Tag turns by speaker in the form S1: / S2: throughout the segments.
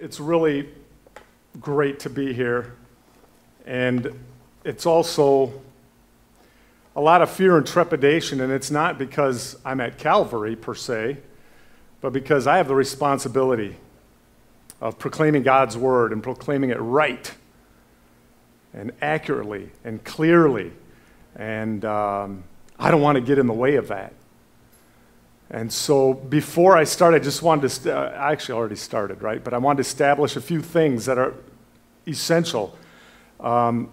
S1: It's really great to be here. And it's also a lot of fear and trepidation, and it's not because I'm at Calvary per se, but because I have the responsibility of proclaiming God's word and proclaiming it right and accurately and clearly. And um, I don't want to get in the way of that. And so before I start, I just wanted to, st- uh, I actually already started, right? But I wanted to establish a few things that are essential. Um,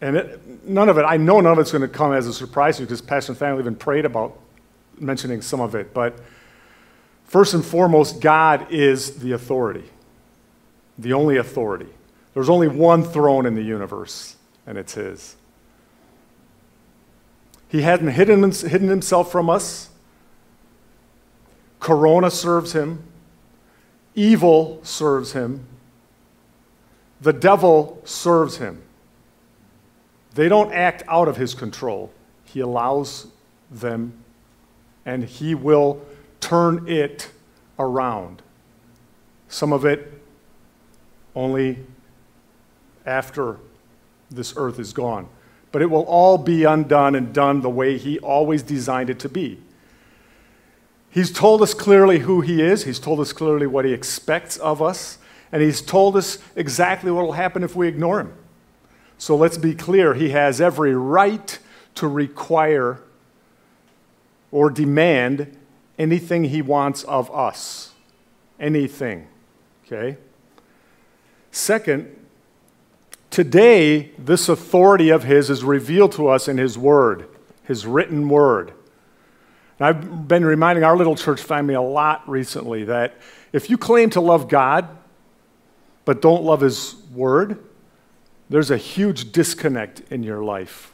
S1: and it, none of it, I know none of it's going to come as a surprise to you because Pastor Family even prayed about mentioning some of it. But first and foremost, God is the authority, the only authority. There's only one throne in the universe, and it's His. He hadn't hidden, hidden himself from us. Corona serves him. Evil serves him. The devil serves him. They don't act out of his control. He allows them, and he will turn it around. Some of it only after this earth is gone. But it will all be undone and done the way he always designed it to be. He's told us clearly who He is, He's told us clearly what He expects of us, and He's told us exactly what will happen if we ignore Him. So let's be clear He has every right to require or demand anything He wants of us. Anything. Okay? Second, today, this authority of His is revealed to us in His Word, His written Word. And I've been reminding our little church family a lot recently that if you claim to love God, but don't love His Word, there's a huge disconnect in your life.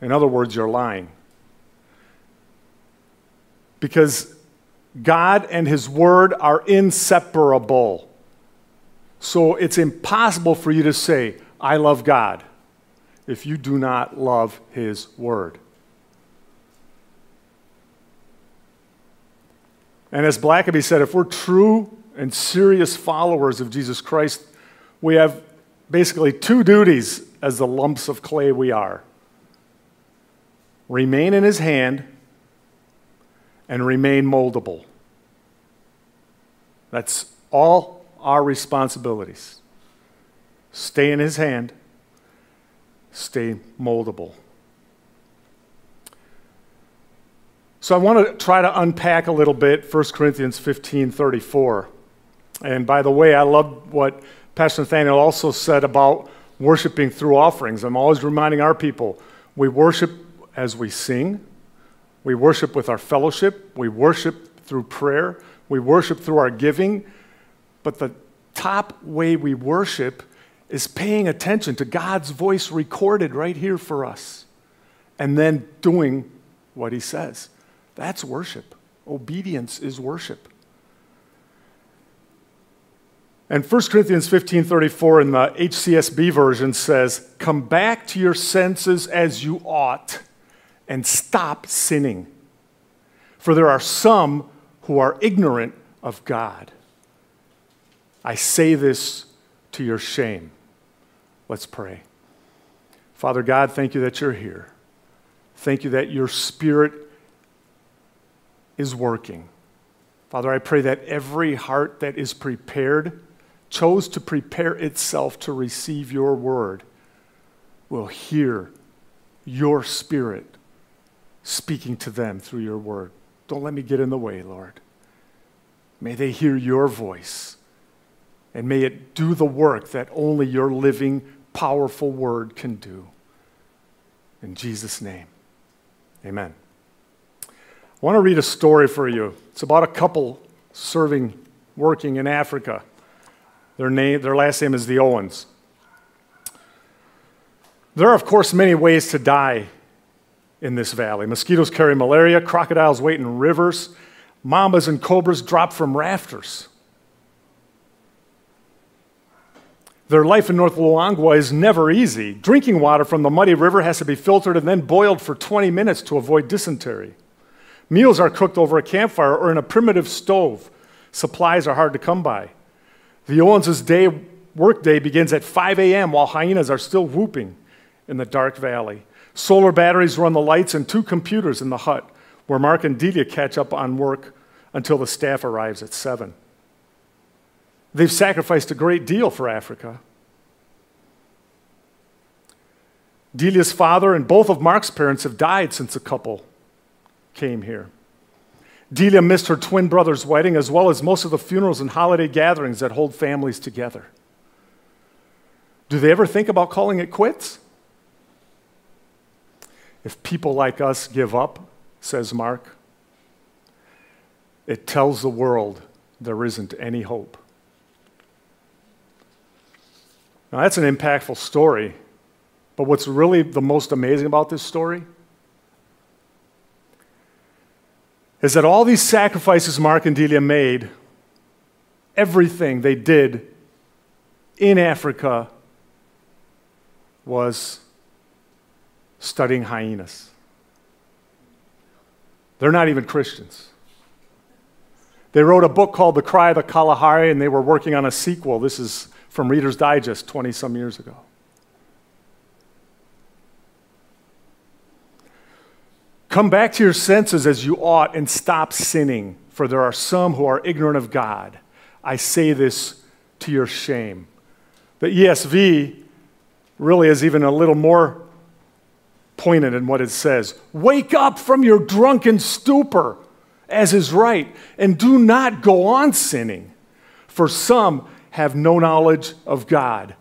S1: In other words, you're lying. Because God and His Word are inseparable. So it's impossible for you to say, I love God, if you do not love His Word. And as Blackaby said, if we're true and serious followers of Jesus Christ, we have basically two duties as the lumps of clay we are remain in his hand and remain moldable. That's all our responsibilities. Stay in his hand, stay moldable. So I want to try to unpack a little bit 1 Corinthians 15 34. And by the way, I love what Pastor Nathaniel also said about worshiping through offerings. I'm always reminding our people we worship as we sing, we worship with our fellowship, we worship through prayer, we worship through our giving. But the top way we worship is paying attention to God's voice recorded right here for us and then doing what He says. That's worship. Obedience is worship. And 1 Corinthians 15:34 in the HCSB version says, "Come back to your senses as you ought and stop sinning. For there are some who are ignorant of God." I say this to your shame. Let's pray. Father God, thank you that you're here. Thank you that your spirit is working. Father, I pray that every heart that is prepared, chose to prepare itself to receive your word, will hear your spirit speaking to them through your word. Don't let me get in the way, Lord. May they hear your voice, and may it do the work that only your living, powerful word can do. In Jesus' name, amen. I want to read a story for you. It's about a couple serving, working in Africa. Their, name, their last name is the Owens. There are, of course, many ways to die in this valley. Mosquitoes carry malaria, crocodiles wait in rivers, mambas and cobras drop from rafters. Their life in North Luangwa is never easy. Drinking water from the muddy river has to be filtered and then boiled for 20 minutes to avoid dysentery. Meals are cooked over a campfire or in a primitive stove. Supplies are hard to come by. The Owens' day workday begins at 5 a.m. while hyenas are still whooping in the dark valley. Solar batteries run the lights and two computers in the hut where Mark and Delia catch up on work until the staff arrives at 7. They've sacrificed a great deal for Africa. Delia's father and both of Mark's parents have died since the couple came here. Delia missed her twin brother's wedding as well as most of the funerals and holiday gatherings that hold families together. Do they ever think about calling it quits? If people like us give up, says Mark, it tells the world there isn't any hope. Now, that's an impactful story, but what's really the most amazing about this story is that all these sacrifices Mark and Delia made, everything they did in Africa was studying hyenas. They're not even Christians. They wrote a book called The Cry of the Kalahari, and they were working on a sequel. This is from Reader's Digest 20 some years ago. Come back to your senses as you ought and stop sinning, for there are some who are ignorant of God. I say this to your shame. The ESV really is even a little more pointed in what it says. Wake up from your drunken stupor, as is right, and do not go on sinning, for some have no knowledge of God.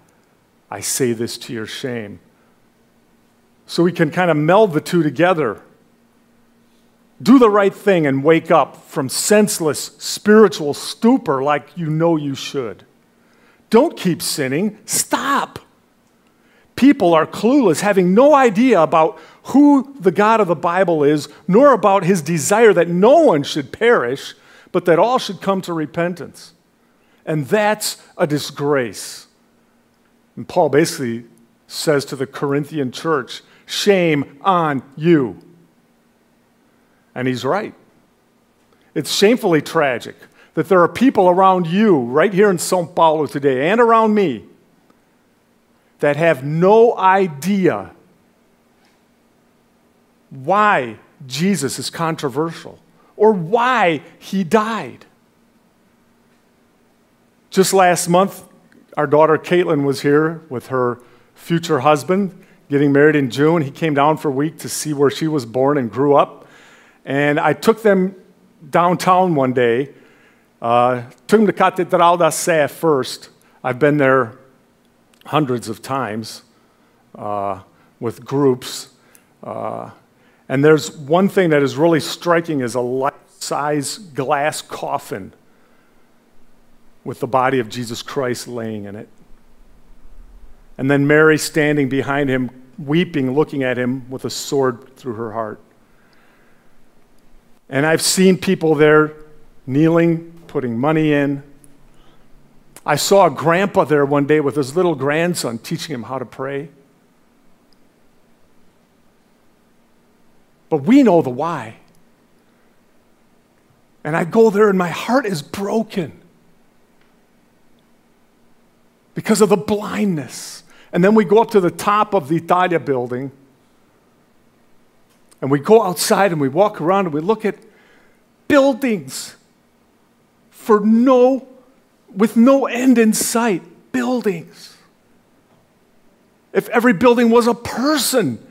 S1: I say this to your shame. So we can kind of meld the two together do the right thing and wake up from senseless spiritual stupor like you know you should. Don't keep sinning. Stop. People are clueless, having no idea about who the God of the Bible is, nor about his desire that no one should perish, but that all should come to repentance. And that's a disgrace. And Paul basically says to the Corinthian church, Shame on you. And he's right. It's shamefully tragic that there are people around you, right here in Sao Paulo today, and around me, that have no idea why Jesus is controversial or why he died. Just last month, our daughter Caitlin was here with her future husband, getting married in June. He came down for a week to see where she was born and grew up. And I took them downtown one day, uh, took them to Catedral da Sé first. I've been there hundreds of times uh, with groups. Uh, and there's one thing that is really striking is a life-size glass coffin with the body of Jesus Christ laying in it. And then Mary standing behind him, weeping, looking at him with a sword through her heart. And I've seen people there kneeling, putting money in. I saw a grandpa there one day with his little grandson teaching him how to pray. But we know the why. And I go there and my heart is broken because of the blindness. And then we go up to the top of the Italia building and we go outside and we walk around and we look at buildings for no, with no end in sight. Buildings. If every building was a person,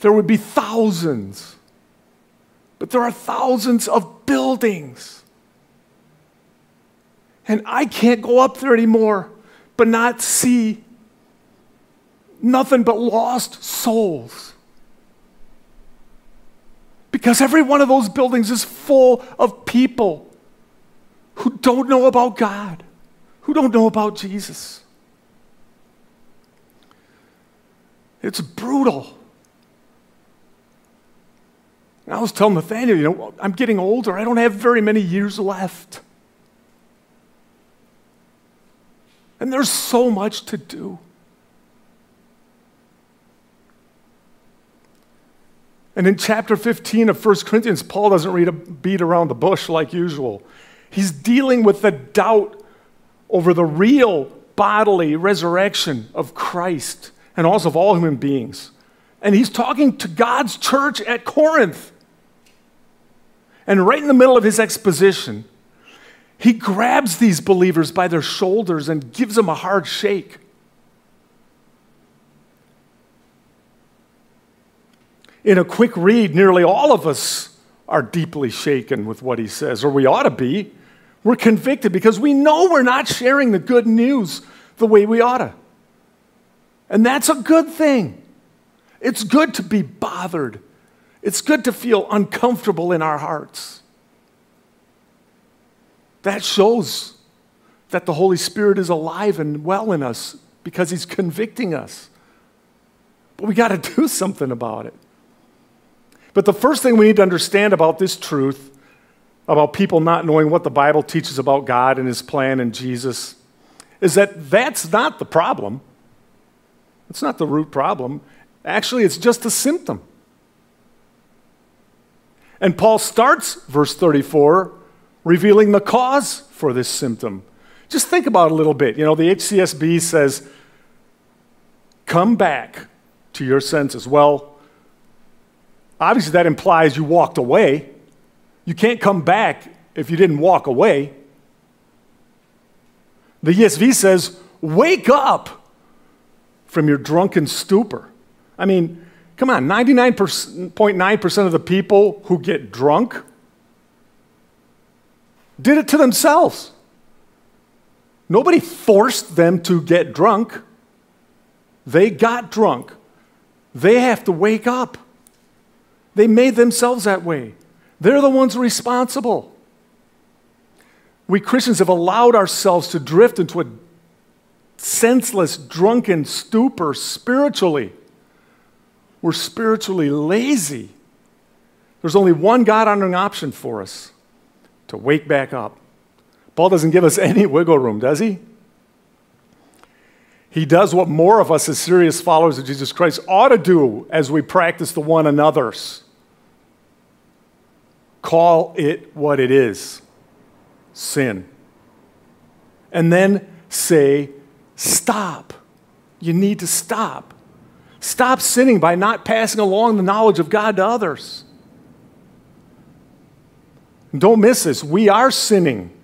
S1: there would be thousands. But there are thousands of buildings. And I can't go up there anymore but not see nothing but lost souls. Because every one of those buildings is full of people who don't know about God, who don't know about Jesus. It's brutal. And I was telling Nathaniel, you know, I'm getting older. I don't have very many years left. And there's so much to do. And in chapter 15 of 1 Corinthians, Paul doesn't read a beat around the bush like usual. He's dealing with the doubt over the real bodily resurrection of Christ and also of all human beings. And he's talking to God's church at Corinth. And right in the middle of his exposition, he grabs these believers by their shoulders and gives them a hard shake. In a quick read, nearly all of us are deeply shaken with what he says, or we ought to be. We're convicted because we know we're not sharing the good news the way we ought to. And that's a good thing. It's good to be bothered, it's good to feel uncomfortable in our hearts. That shows that the Holy Spirit is alive and well in us because He's convicting us. But we got to do something about it. But the first thing we need to understand about this truth, about people not knowing what the Bible teaches about God and His plan and Jesus, is that that's not the problem. It's not the root problem. Actually, it's just a symptom. And Paul starts verse 34 revealing the cause for this symptom. Just think about it a little bit. You know, the HCSB says, come back to your senses. Well, Obviously, that implies you walked away. You can't come back if you didn't walk away. The ESV says, Wake up from your drunken stupor. I mean, come on, 99.9% of the people who get drunk did it to themselves. Nobody forced them to get drunk. They got drunk. They have to wake up. They made themselves that way. They're the ones responsible. We Christians have allowed ourselves to drift into a senseless, drunken stupor spiritually. We're spiritually lazy. There's only one God honoring option for us to wake back up. Paul doesn't give us any wiggle room, does he? He does what more of us as serious followers of Jesus Christ ought to do as we practice the one another's. Call it what it is sin. And then say, stop. You need to stop. Stop sinning by not passing along the knowledge of God to others. Don't miss this. We are sinning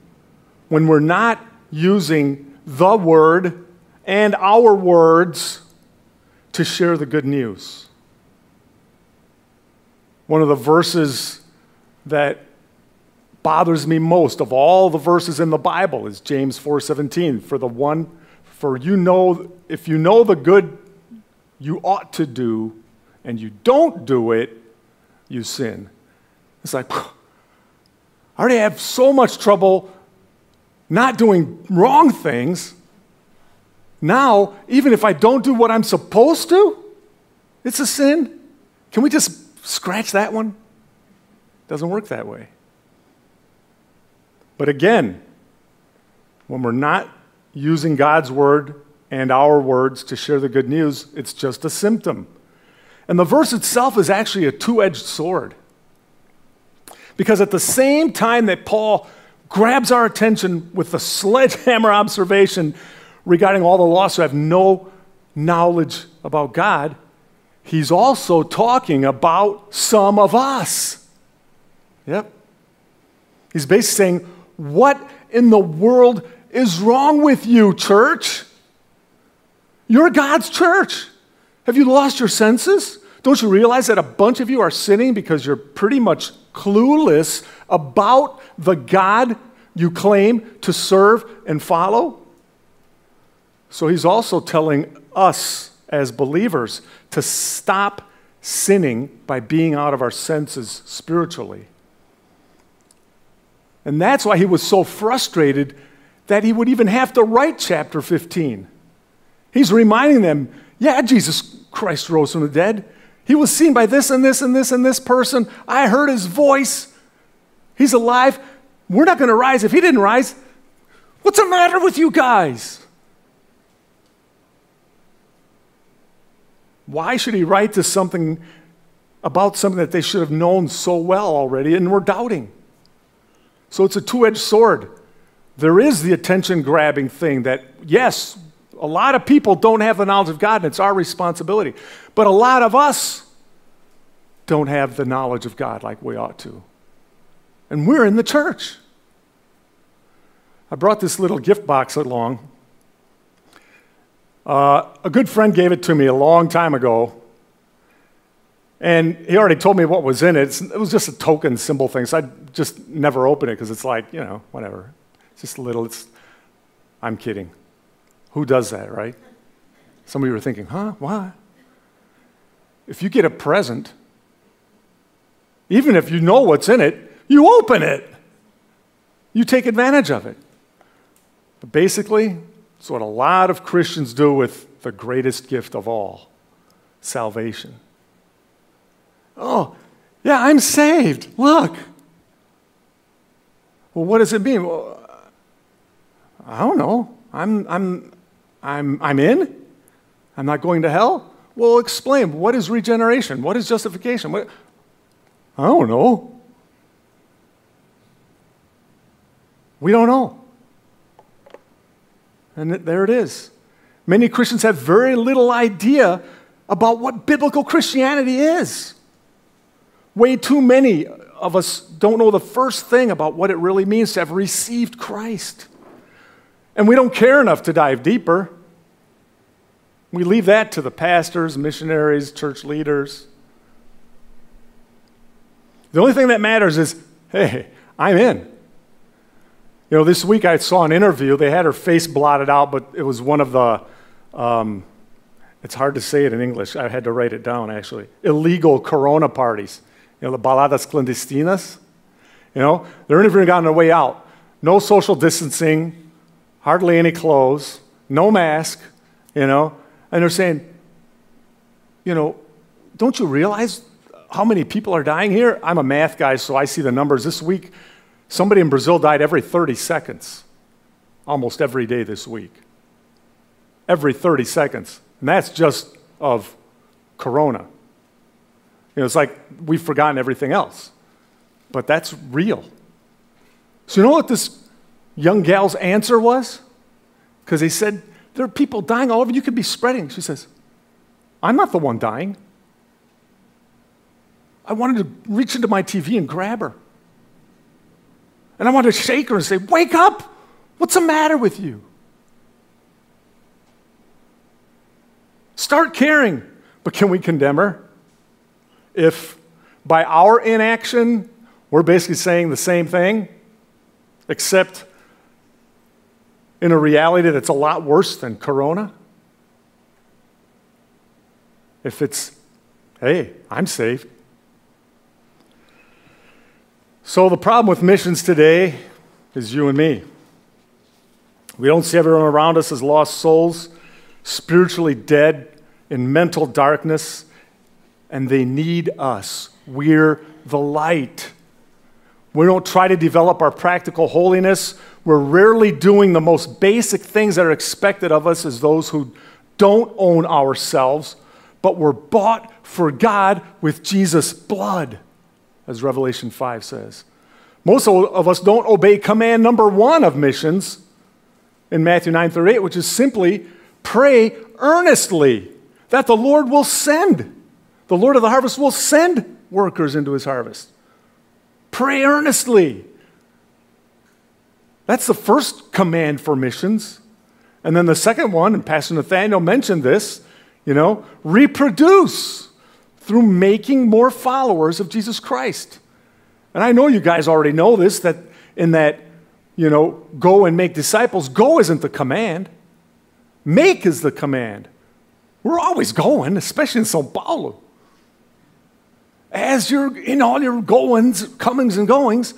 S1: when we're not using the word and our words to share the good news. One of the verses that bothers me most of all the verses in the Bible is James 4:17 for the one for you know if you know the good you ought to do and you don't do it you sin. It's like I already have so much trouble not doing wrong things now, even if I don't do what I'm supposed to, it's a sin. Can we just scratch that one? Doesn't work that way. But again, when we're not using God's word and our words to share the good news, it's just a symptom. And the verse itself is actually a two edged sword. Because at the same time that Paul grabs our attention with the sledgehammer observation regarding all the lost who have no knowledge about God, he's also talking about some of us. Yep. He's basically saying, What in the world is wrong with you, church? You're God's church. Have you lost your senses? Don't you realize that a bunch of you are sinning because you're pretty much clueless about the God you claim to serve and follow? So he's also telling us as believers to stop sinning by being out of our senses spiritually. And that's why he was so frustrated that he would even have to write chapter 15. He's reminding them, yeah, Jesus Christ rose from the dead. He was seen by this and this and this and this person. I heard his voice. He's alive. We're not going to rise. If he didn't rise, what's the matter with you guys? Why should he write to something about something that they should have known so well already and were doubting? So it's a two edged sword. There is the attention grabbing thing that, yes, a lot of people don't have the knowledge of God, and it's our responsibility. But a lot of us don't have the knowledge of God like we ought to. And we're in the church. I brought this little gift box along. Uh, a good friend gave it to me a long time ago. And he already told me what was in it. It was just a token symbol thing, so I just never open it because it's like, you know, whatever. It's just a little, it's, I'm kidding. Who does that, right? Some of you are thinking, huh, why? If you get a present, even if you know what's in it, you open it. You take advantage of it. But basically, it's what a lot of Christians do with the greatest gift of all salvation. Oh, yeah, I'm saved. Look. Well, what does it mean? Well, I don't know. I'm, I'm, I'm, I'm in? I'm not going to hell? Well, explain. What is regeneration? What is justification? What? I don't know. We don't know. And there it is. Many Christians have very little idea about what biblical Christianity is. Way too many of us don't know the first thing about what it really means to have received Christ. And we don't care enough to dive deeper. We leave that to the pastors, missionaries, church leaders. The only thing that matters is hey, I'm in. You know, this week I saw an interview. They had her face blotted out, but it was one of the, um, it's hard to say it in English. I had to write it down actually. Illegal Corona parties. You know, the baladas clandestinas. You know, they're interviewing on their way out. No social distancing, hardly any clothes, no mask, you know. And they're saying, you know, don't you realize how many people are dying here? I'm a math guy, so I see the numbers. This week, Somebody in Brazil died every 30 seconds, almost every day this week. Every 30 seconds. And that's just of corona. You know, it's like we've forgotten everything else. But that's real. So, you know what this young gal's answer was? Because he said, There are people dying all over. You could be spreading. She says, I'm not the one dying. I wanted to reach into my TV and grab her. And I want to shake her and say, Wake up! What's the matter with you? Start caring. But can we condemn her? If by our inaction, we're basically saying the same thing, except in a reality that's a lot worse than corona? If it's, hey, I'm saved, so, the problem with missions today is you and me. We don't see everyone around us as lost souls, spiritually dead, in mental darkness, and they need us. We're the light. We don't try to develop our practical holiness. We're rarely doing the most basic things that are expected of us as those who don't own ourselves, but we're bought for God with Jesus' blood as Revelation 5 says. Most of us don't obey command number one of missions in Matthew 9 38, which is simply pray earnestly that the Lord will send, the Lord of the harvest will send workers into his harvest. Pray earnestly. That's the first command for missions. And then the second one, and Pastor Nathaniel mentioned this, you know, reproduce through making more followers of Jesus Christ. And I know you guys already know this that in that, you know, go and make disciples, go isn't the command, make is the command. We're always going, especially in Sao Paulo. As you're in all your goings, comings, and goings,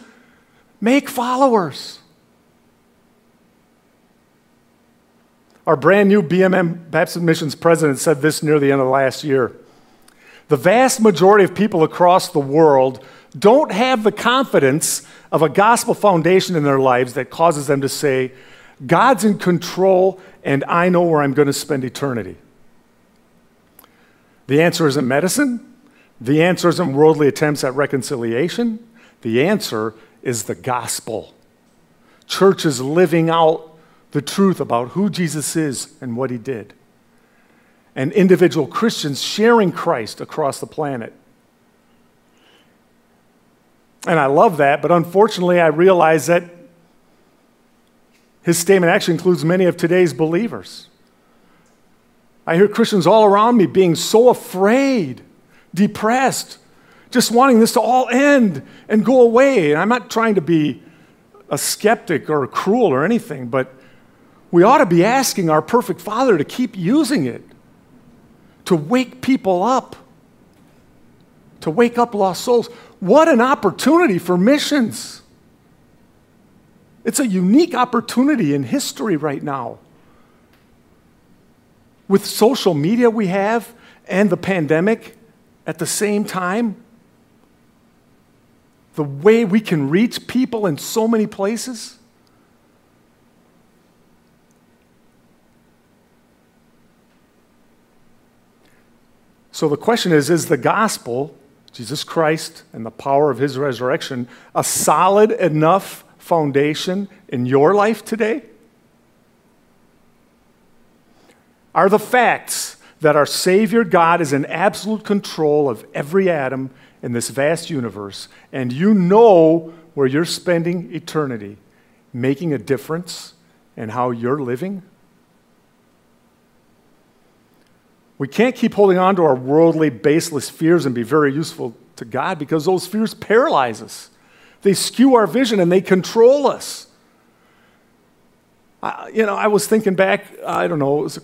S1: make followers. Our brand new BMM Baptist Missions president said this near the end of last year. The vast majority of people across the world don't have the confidence of a gospel foundation in their lives that causes them to say, God's in control and I know where I'm going to spend eternity. The answer isn't medicine. The answer isn't worldly attempts at reconciliation. The answer is the gospel. Churches living out the truth about who Jesus is and what he did. And individual Christians sharing Christ across the planet. And I love that, but unfortunately, I realize that his statement actually includes many of today's believers. I hear Christians all around me being so afraid, depressed, just wanting this to all end and go away. And I'm not trying to be a skeptic or cruel or anything, but we ought to be asking our perfect Father to keep using it, to wake people up, to wake up lost souls. What an opportunity for missions! It's a unique opportunity in history right now. With social media we have and the pandemic at the same time, the way we can reach people in so many places. So the question is Is the gospel, Jesus Christ and the power of his resurrection, a solid enough foundation in your life today? Are the facts that our Savior God is in absolute control of every atom in this vast universe, and you know where you're spending eternity, making a difference in how you're living? We can't keep holding on to our worldly, baseless fears and be very useful to God because those fears paralyze us. They skew our vision and they control us. I, you know, I was thinking back, I don't know, was,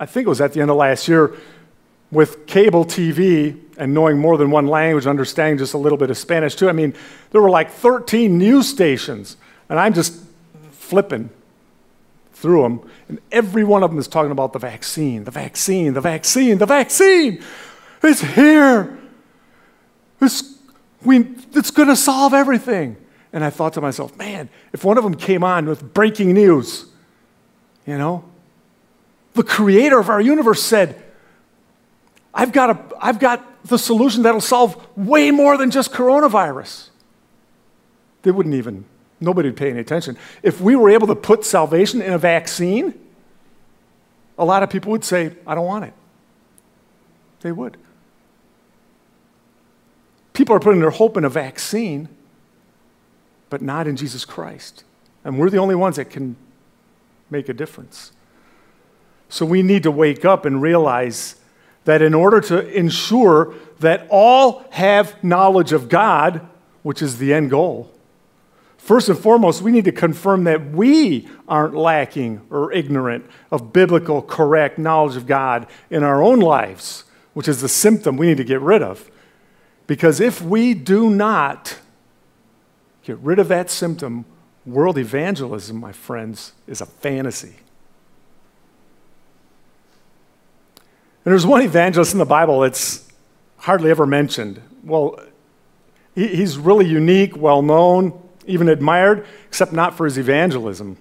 S1: I think it was at the end of last year, with cable TV and knowing more than one language, understanding just a little bit of Spanish too. I mean, there were like 13 news stations, and I'm just flipping through them, and every one of them is talking about the vaccine, the vaccine, the vaccine, the vaccine. It's here. It's, we, it's going to solve everything. And I thought to myself, man, if one of them came on with breaking news, you know, the creator of our universe said, I've got, a, I've got the solution that'll solve way more than just coronavirus. They wouldn't even Nobody would pay any attention. If we were able to put salvation in a vaccine, a lot of people would say, I don't want it. They would. People are putting their hope in a vaccine, but not in Jesus Christ. And we're the only ones that can make a difference. So we need to wake up and realize that in order to ensure that all have knowledge of God, which is the end goal, First and foremost, we need to confirm that we aren't lacking or ignorant of biblical, correct knowledge of God in our own lives, which is the symptom we need to get rid of. Because if we do not get rid of that symptom, world evangelism, my friends, is a fantasy. And there's one evangelist in the Bible that's hardly ever mentioned. Well, he's really unique, well known even admired, except not for his evangelism.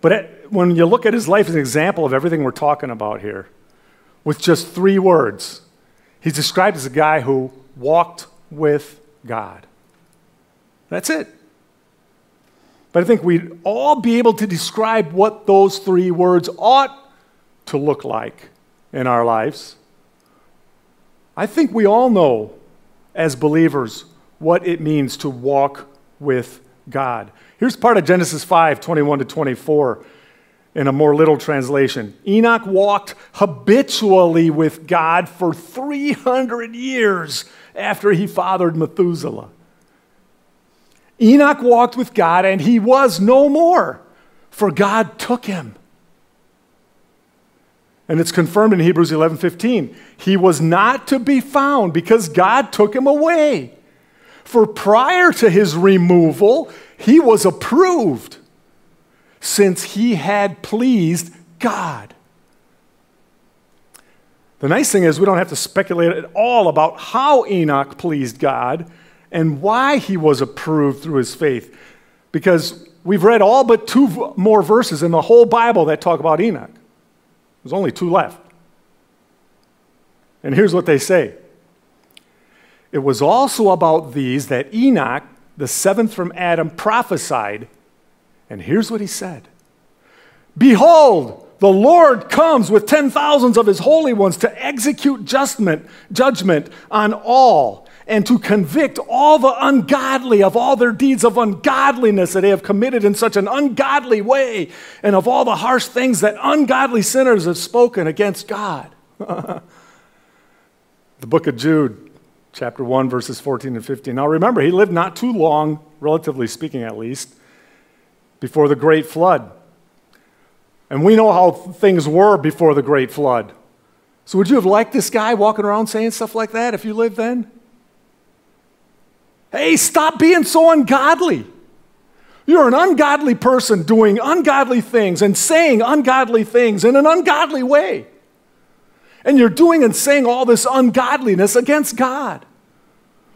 S1: But it, when you look at his life as an example of everything we're talking about here, with just three words, he's described as a guy who walked with God. That's it. But I think we'd all be able to describe what those three words ought to look like in our lives. I think we all know as believers what it means to walk with God. Here's part of Genesis 5 21 to 24 in a more little translation. Enoch walked habitually with God for 300 years after he fathered Methuselah. Enoch walked with God and he was no more, for God took him. And it's confirmed in Hebrews 11:15. He was not to be found because God took him away. For prior to his removal, he was approved since he had pleased God. The nice thing is, we don't have to speculate at all about how Enoch pleased God and why he was approved through his faith, because we've read all but two more verses in the whole Bible that talk about Enoch. There's only two left. And here's what they say it was also about these that Enoch the seventh from Adam, prophesied, and here's what he said. Behold, the Lord comes with ten thousands of his holy ones to execute judgment, judgment on all and to convict all the ungodly of all their deeds of ungodliness that they have committed in such an ungodly way and of all the harsh things that ungodly sinners have spoken against God. the book of Jude, chapter 1, verses 14 and 15. Now remember, he lived not too long, relatively speaking at least, before the great flood. And we know how things were before the great flood. So would you have liked this guy walking around saying stuff like that if you lived then? Hey, stop being so ungodly. You're an ungodly person doing ungodly things and saying ungodly things in an ungodly way. And you're doing and saying all this ungodliness against God.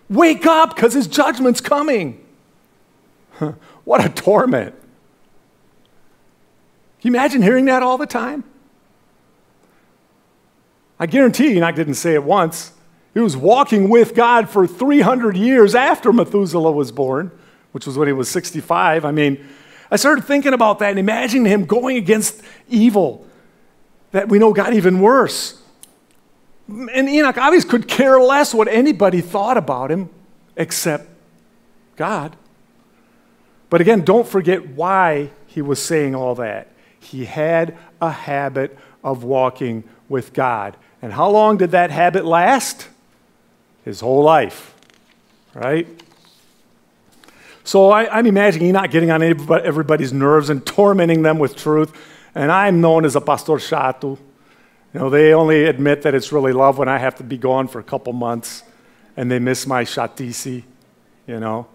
S1: Wake up because his judgment's coming. what a torment. Can you imagine hearing that all the time? I guarantee you, I didn't say it once. He was walking with God for 300 years after Methuselah was born, which was when he was 65. I mean, I started thinking about that and imagining him going against evil that we know got even worse. And Enoch obviously could care less what anybody thought about him except God. But again, don't forget why he was saying all that. He had a habit of walking with God. And how long did that habit last? His whole life, right? So I, am imagining not getting on everybody's nerves and tormenting them with truth. And I'm known as a pastor chato. You know, they only admit that it's really love when I have to be gone for a couple months and they miss my chatice, you know.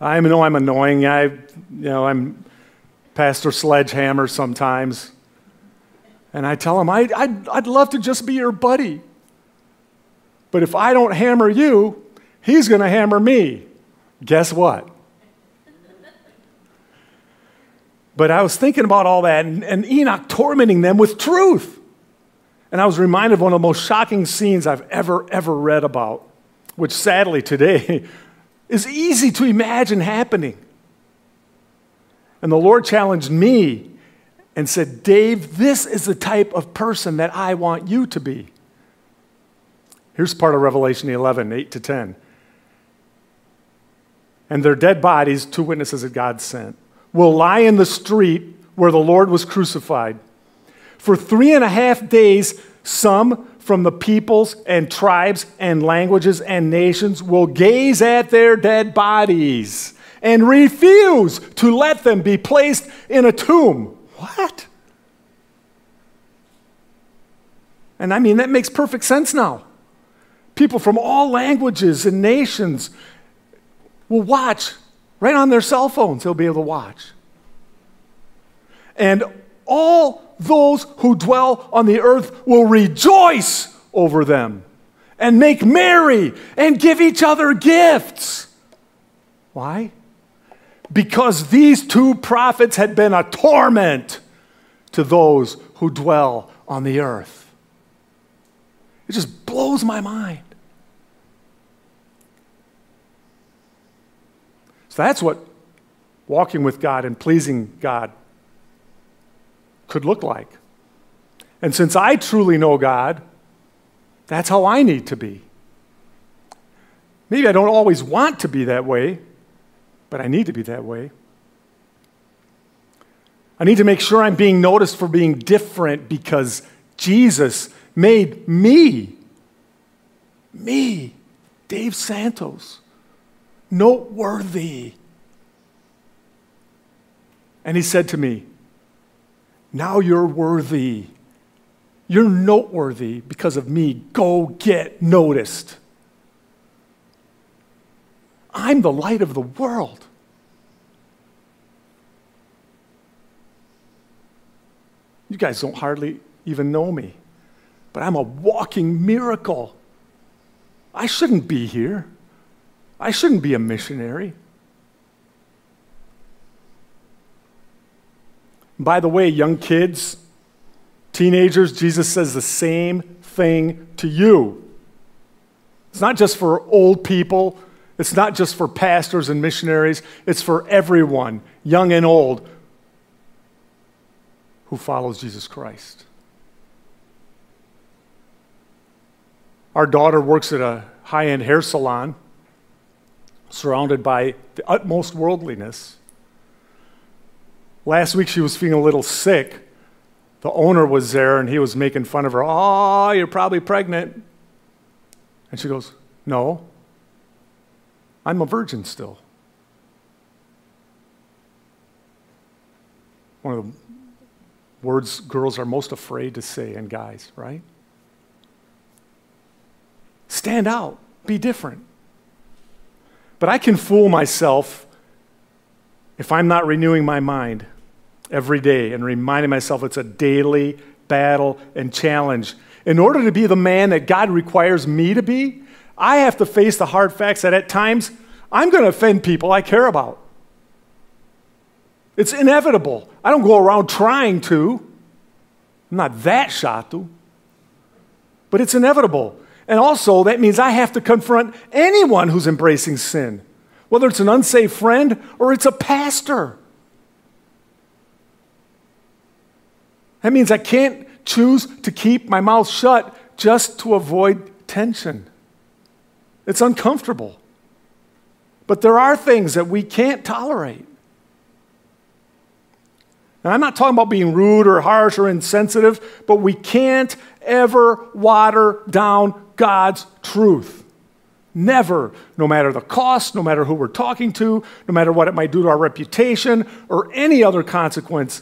S1: I know I'm annoying. I, you know, I'm Pastor Sledgehammer sometimes. And I tell him, I, I'd, I'd love to just be your buddy. But if I don't hammer you, he's going to hammer me. Guess what? But I was thinking about all that and, and Enoch tormenting them with truth. And I was reminded of one of the most shocking scenes I've ever, ever read about, which sadly today is easy to imagine happening. And the Lord challenged me and said, Dave, this is the type of person that I want you to be. Here's part of Revelation 11, 8 to 10. And their dead bodies, two witnesses that God sent, will lie in the street where the Lord was crucified. For three and a half days, some from the peoples and tribes and languages and nations will gaze at their dead bodies and refuse to let them be placed in a tomb. What? And I mean, that makes perfect sense now. People from all languages and nations will watch right on their cell phones, they'll be able to watch. And all those who dwell on the earth will rejoice over them and make merry and give each other gifts. Why? Because these two prophets had been a torment to those who dwell on the earth. It just blows my mind. So that's what walking with God and pleasing God could look like. And since I truly know God, that's how I need to be. Maybe I don't always want to be that way, but I need to be that way. I need to make sure I'm being noticed for being different because Jesus made me, me, Dave Santos, noteworthy. And he said to me, now you're worthy. You're noteworthy because of me. Go get noticed. I'm the light of the world. You guys don't hardly even know me, but I'm a walking miracle. I shouldn't be here. I shouldn't be a missionary. By the way, young kids, teenagers, Jesus says the same thing to you. It's not just for old people It's not just for pastors and missionaries, it's for everyone, young and old, who follows Jesus Christ. Our daughter works at a high end hair salon, surrounded by the utmost worldliness. Last week she was feeling a little sick. The owner was there and he was making fun of her. Oh, you're probably pregnant. And she goes, No, I'm a virgin still. One of the words girls are most afraid to say, and guys, right? Stand out, be different. But I can fool myself if I'm not renewing my mind every day and reminding myself it's a daily battle and challenge. In order to be the man that God requires me to be, I have to face the hard facts that at times I'm going to offend people I care about. It's inevitable. I don't go around trying to. I'm not that chato. But it's inevitable. And also, that means I have to confront anyone who's embracing sin, whether it's an unsafe friend or it's a pastor. That means I can't choose to keep my mouth shut just to avoid tension. It's uncomfortable. But there are things that we can't tolerate. And I'm not talking about being rude or harsh or insensitive, but we can't ever water down God's truth. Never, no matter the cost, no matter who we're talking to, no matter what it might do to our reputation or any other consequence,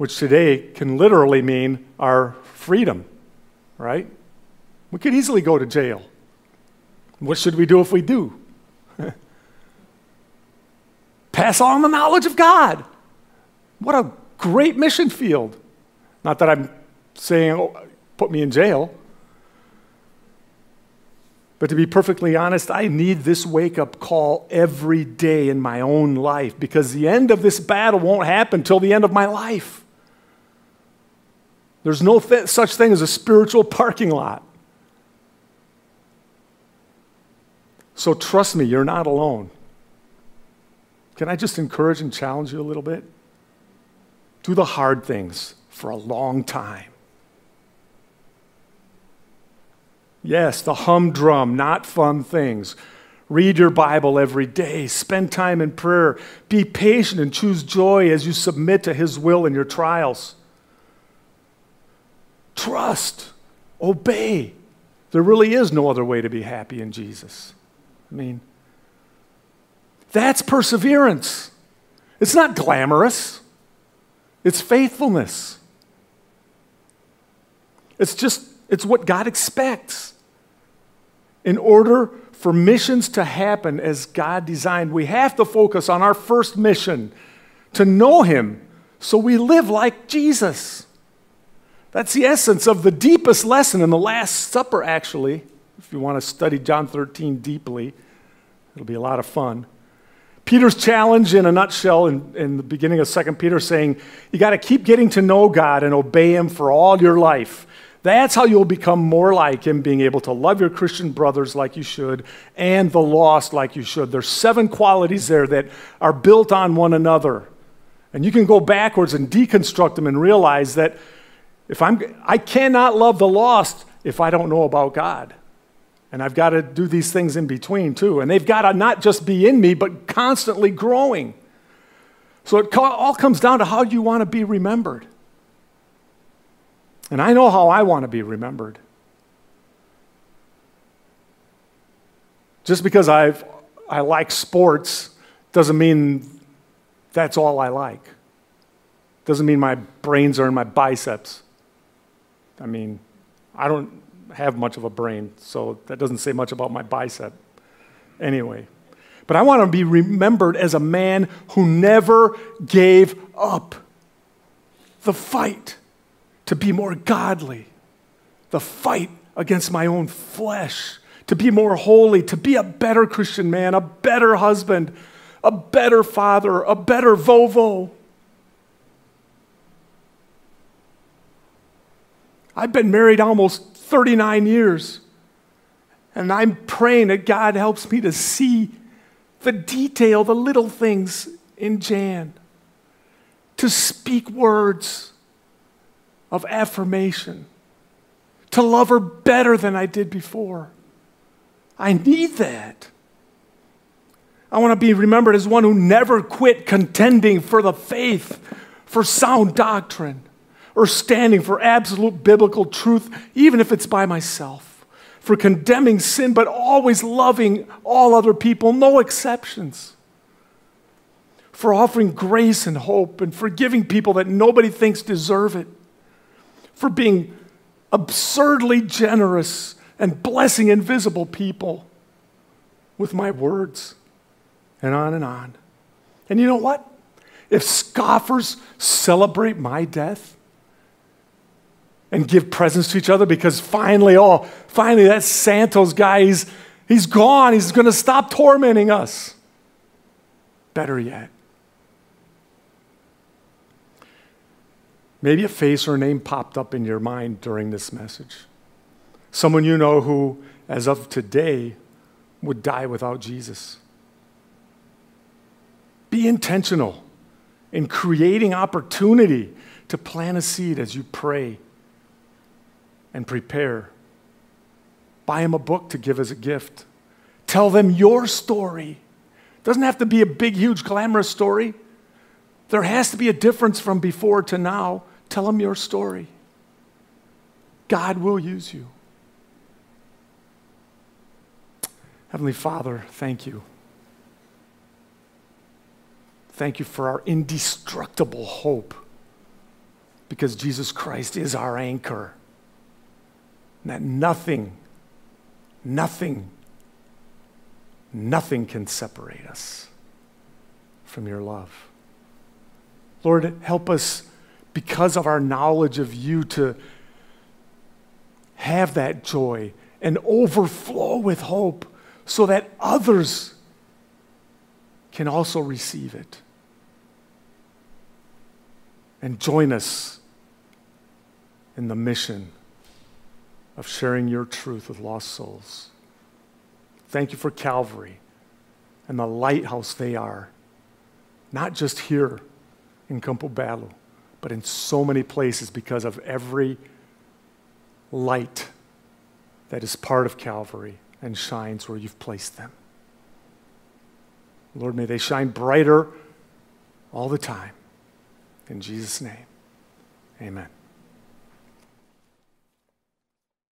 S1: which today can literally mean our freedom, right? We could easily go to jail. What should we do if we do? Pass on the knowledge of God. What a great mission field. Not that I'm saying, oh, put me in jail. But to be perfectly honest, I need this wake up call every day in my own life because the end of this battle won't happen till the end of my life. There's no th- such thing as a spiritual parking lot. So trust me, you're not alone. Can I just encourage and challenge you a little bit? Do the hard things for a long time. Yes, the humdrum, not fun things. Read your Bible every day. Spend time in prayer. Be patient and choose joy as you submit to His will in your trials. Trust, obey. There really is no other way to be happy in Jesus. I mean, that's perseverance. It's not glamorous, it's faithfulness. It's just, it's what God expects. In order for missions to happen as God designed, we have to focus on our first mission to know Him so we live like Jesus. That's the essence of the deepest lesson in the Last Supper, actually. If you want to study John 13 deeply, it'll be a lot of fun. Peter's challenge in a nutshell in, in the beginning of 2 Peter saying, you got to keep getting to know God and obey Him for all your life. That's how you'll become more like Him, being able to love your Christian brothers like you should and the lost like you should. There's seven qualities there that are built on one another. And you can go backwards and deconstruct them and realize that if I'm, I cannot love the lost if I don't know about God. And I've got to do these things in between too. And they've got to not just be in me, but constantly growing. So it all comes down to how you want to be remembered. And I know how I want to be remembered. Just because I've, I like sports doesn't mean that's all I like. Doesn't mean my brains are in my biceps. I mean, I don't have much of a brain, so that doesn't say much about my bicep. Anyway, but I want to be remembered as a man who never gave up the fight to be more godly, the fight against my own flesh, to be more holy, to be a better Christian man, a better husband, a better father, a better Vovo. I've been married almost 39 years. And I'm praying that God helps me to see the detail, the little things in Jan, to speak words of affirmation, to love her better than I did before. I need that. I want to be remembered as one who never quit contending for the faith, for sound doctrine, or standing for absolute biblical truth, even if it's by myself, for condemning sin, but always loving all other people, no exceptions, for offering grace and hope, and forgiving people that nobody thinks deserve it, for being absurdly generous and blessing invisible people with my words, and on and on. And you know what? If scoffers celebrate my death and give presents to each other because finally, oh, finally that Santos guy, he's, he's gone. He's going to stop tormenting us. Better yet, maybe a face or a name popped up in your mind during this message. Someone you know who, as of today, would die without Jesus. Be intentional in creating opportunity to plant a seed as you pray and prepare. Buy them a book to give as a gift. Tell them your story. Doesn't have to be a big, huge, glamorous story. There has to be a difference from before to now. Tell them your story. God will use you. Heavenly Father, thank you. Thank you for our indestructible hope because Jesus Christ is our anchor. That nothing, nothing, nothing can separate us from your love. Lord, help us because of our knowledge of you to have that joy and overflow with hope so that others can also receive it. And join us in the mission of sharing your truth with lost souls. Thank you for Calvary and the lighthouse they are, not just here in Campo but in so many places because of every light that is part of Calvary and shines where you've placed them. Lord, may they shine brighter all the time. In Jesus' name, amen.